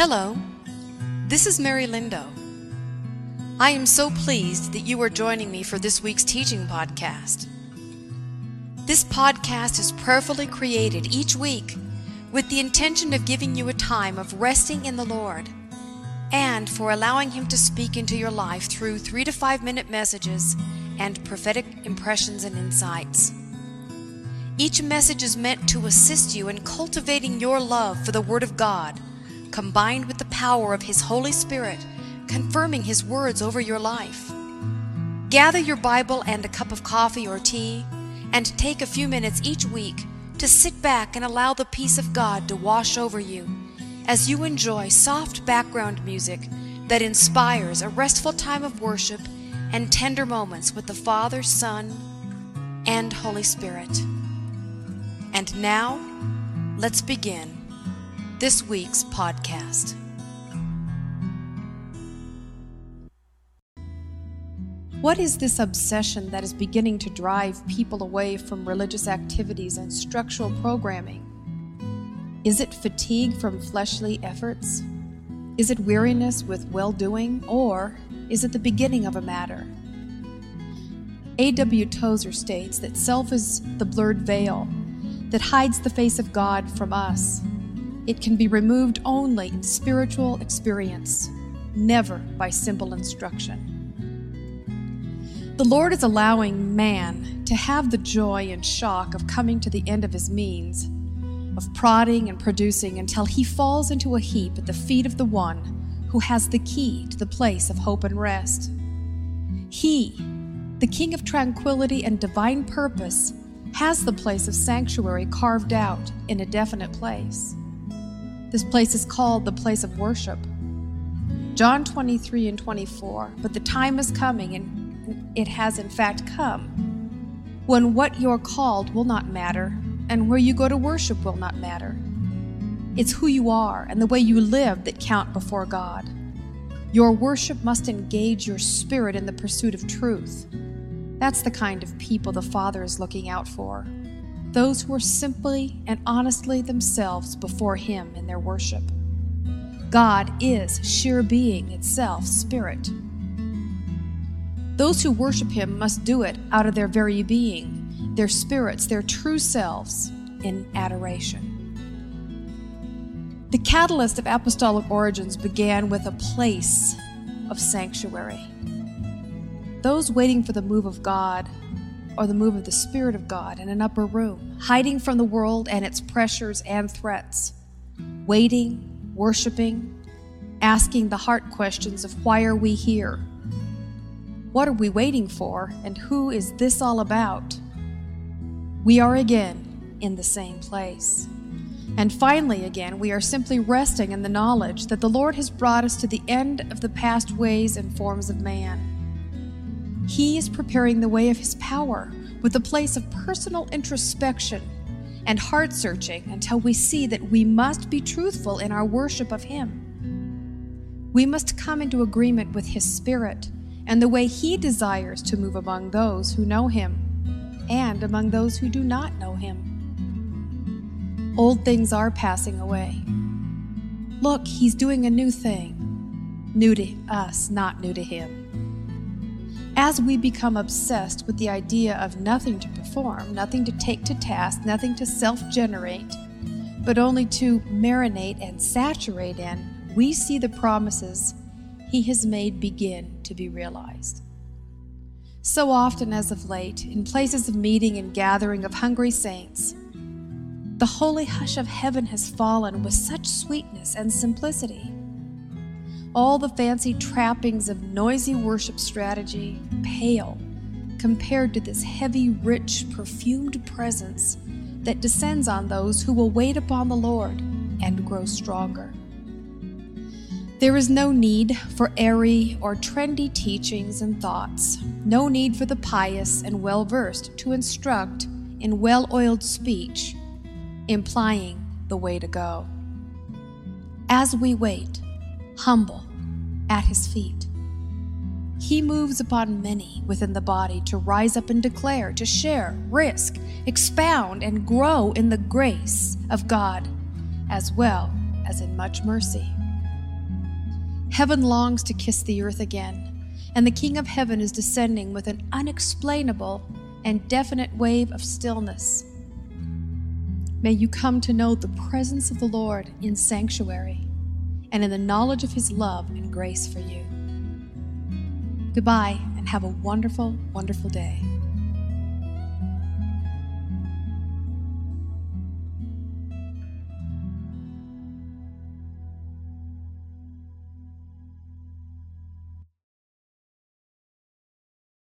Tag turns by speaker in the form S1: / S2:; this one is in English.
S1: Hello, this is Mary Lindo. I am so pleased that you are joining me for this week's teaching podcast. This podcast is prayerfully created each week with the intention of giving you a time of resting in the Lord and for allowing Him to speak into your life through three to five minute messages and prophetic impressions and insights. Each message is meant to assist you in cultivating your love for the Word of God, combined with the power of His Holy Spirit, confirming His words over your life. Gather your Bible and a cup of coffee or tea, and take a few minutes each week to sit back and allow the peace of God to wash over you as you enjoy soft background music that inspires a restful time of worship and tender moments with the Father, Son, and Holy Spirit. And now, let's begin this week's podcast. What is this obsession that is beginning to drive people away from religious activities and structural programming? Is it fatigue from fleshly efforts? Is it weariness with well doing? Or is it the beginning of a matter? A.W. Tozer states that self is the blurred veil that hides the face of God from us. It can be removed only in spiritual experience, never by simple instruction. The Lord is allowing man to have the joy and shock of coming to the end of his means, of prodding and producing until he falls into a heap at the feet of the one who has the key to the place of hope and rest. He, the King of tranquility and divine purpose, has the place of sanctuary carved out in a definite place. This place is called the place of worship. John 23 and 24. But the time is coming, and it has in fact come, when what you're called will not matter, and where you go to worship will not matter. It's who you are and the way you live that count before God. Your worship must engage your spirit in the pursuit of truth. That's the kind of people the Father is looking out for. Those who are simply and honestly themselves before Him in their worship. God is sheer being itself, spirit. Those who worship Him must do it out of their very being, their spirits, their true selves, in adoration. The catalyst of apostolic origins began with a place of sanctuary. Those waiting for the move of God or the move of the Spirit of God in an upper room, hiding from the world and its pressures and threats, waiting, worshiping, asking the heart questions of why are we here? What are we waiting for? And who is this all about? We are again in the same place. And finally, again, we are simply resting in the knowledge that the Lord has brought us to the end of the past ways and forms of man he is preparing the way of His power with a place of personal introspection and heart searching until we see that we must be truthful in our worship of Him. We must come into agreement with His Spirit and the way He desires to move among those who know Him and among those who do not know Him. Old things are passing away. Look, He's doing a new thing, new to us, not new to Him. As we become obsessed with the idea of nothing to perform, nothing to take to task, nothing to self generate, but only to marinate and saturate in, we see the promises He has made begin to be realized. So often, as of late, in places of meeting and gathering of hungry saints, the holy hush of heaven has fallen with such sweetness and simplicity all the fancy trappings of noisy worship strategy pale compared to this heavy, rich, perfumed presence that descends on those who will wait upon the Lord and grow stronger. There is no need for airy or trendy teachings and thoughts, no need for the pious and well versed to instruct in well oiled speech, implying the way to go. As we wait, humble, at his feet. He moves upon many within the body to rise up and declare, to share, risk, expound, and grow in the grace of God, as well as in much mercy. Heaven longs to kiss the earth again, and the King of Heaven is descending with an unexplainable and definite wave of stillness. May you come to know the presence of the Lord in sanctuary and in the knowledge of his love and grace for you. Goodbye, and have a wonderful, wonderful day.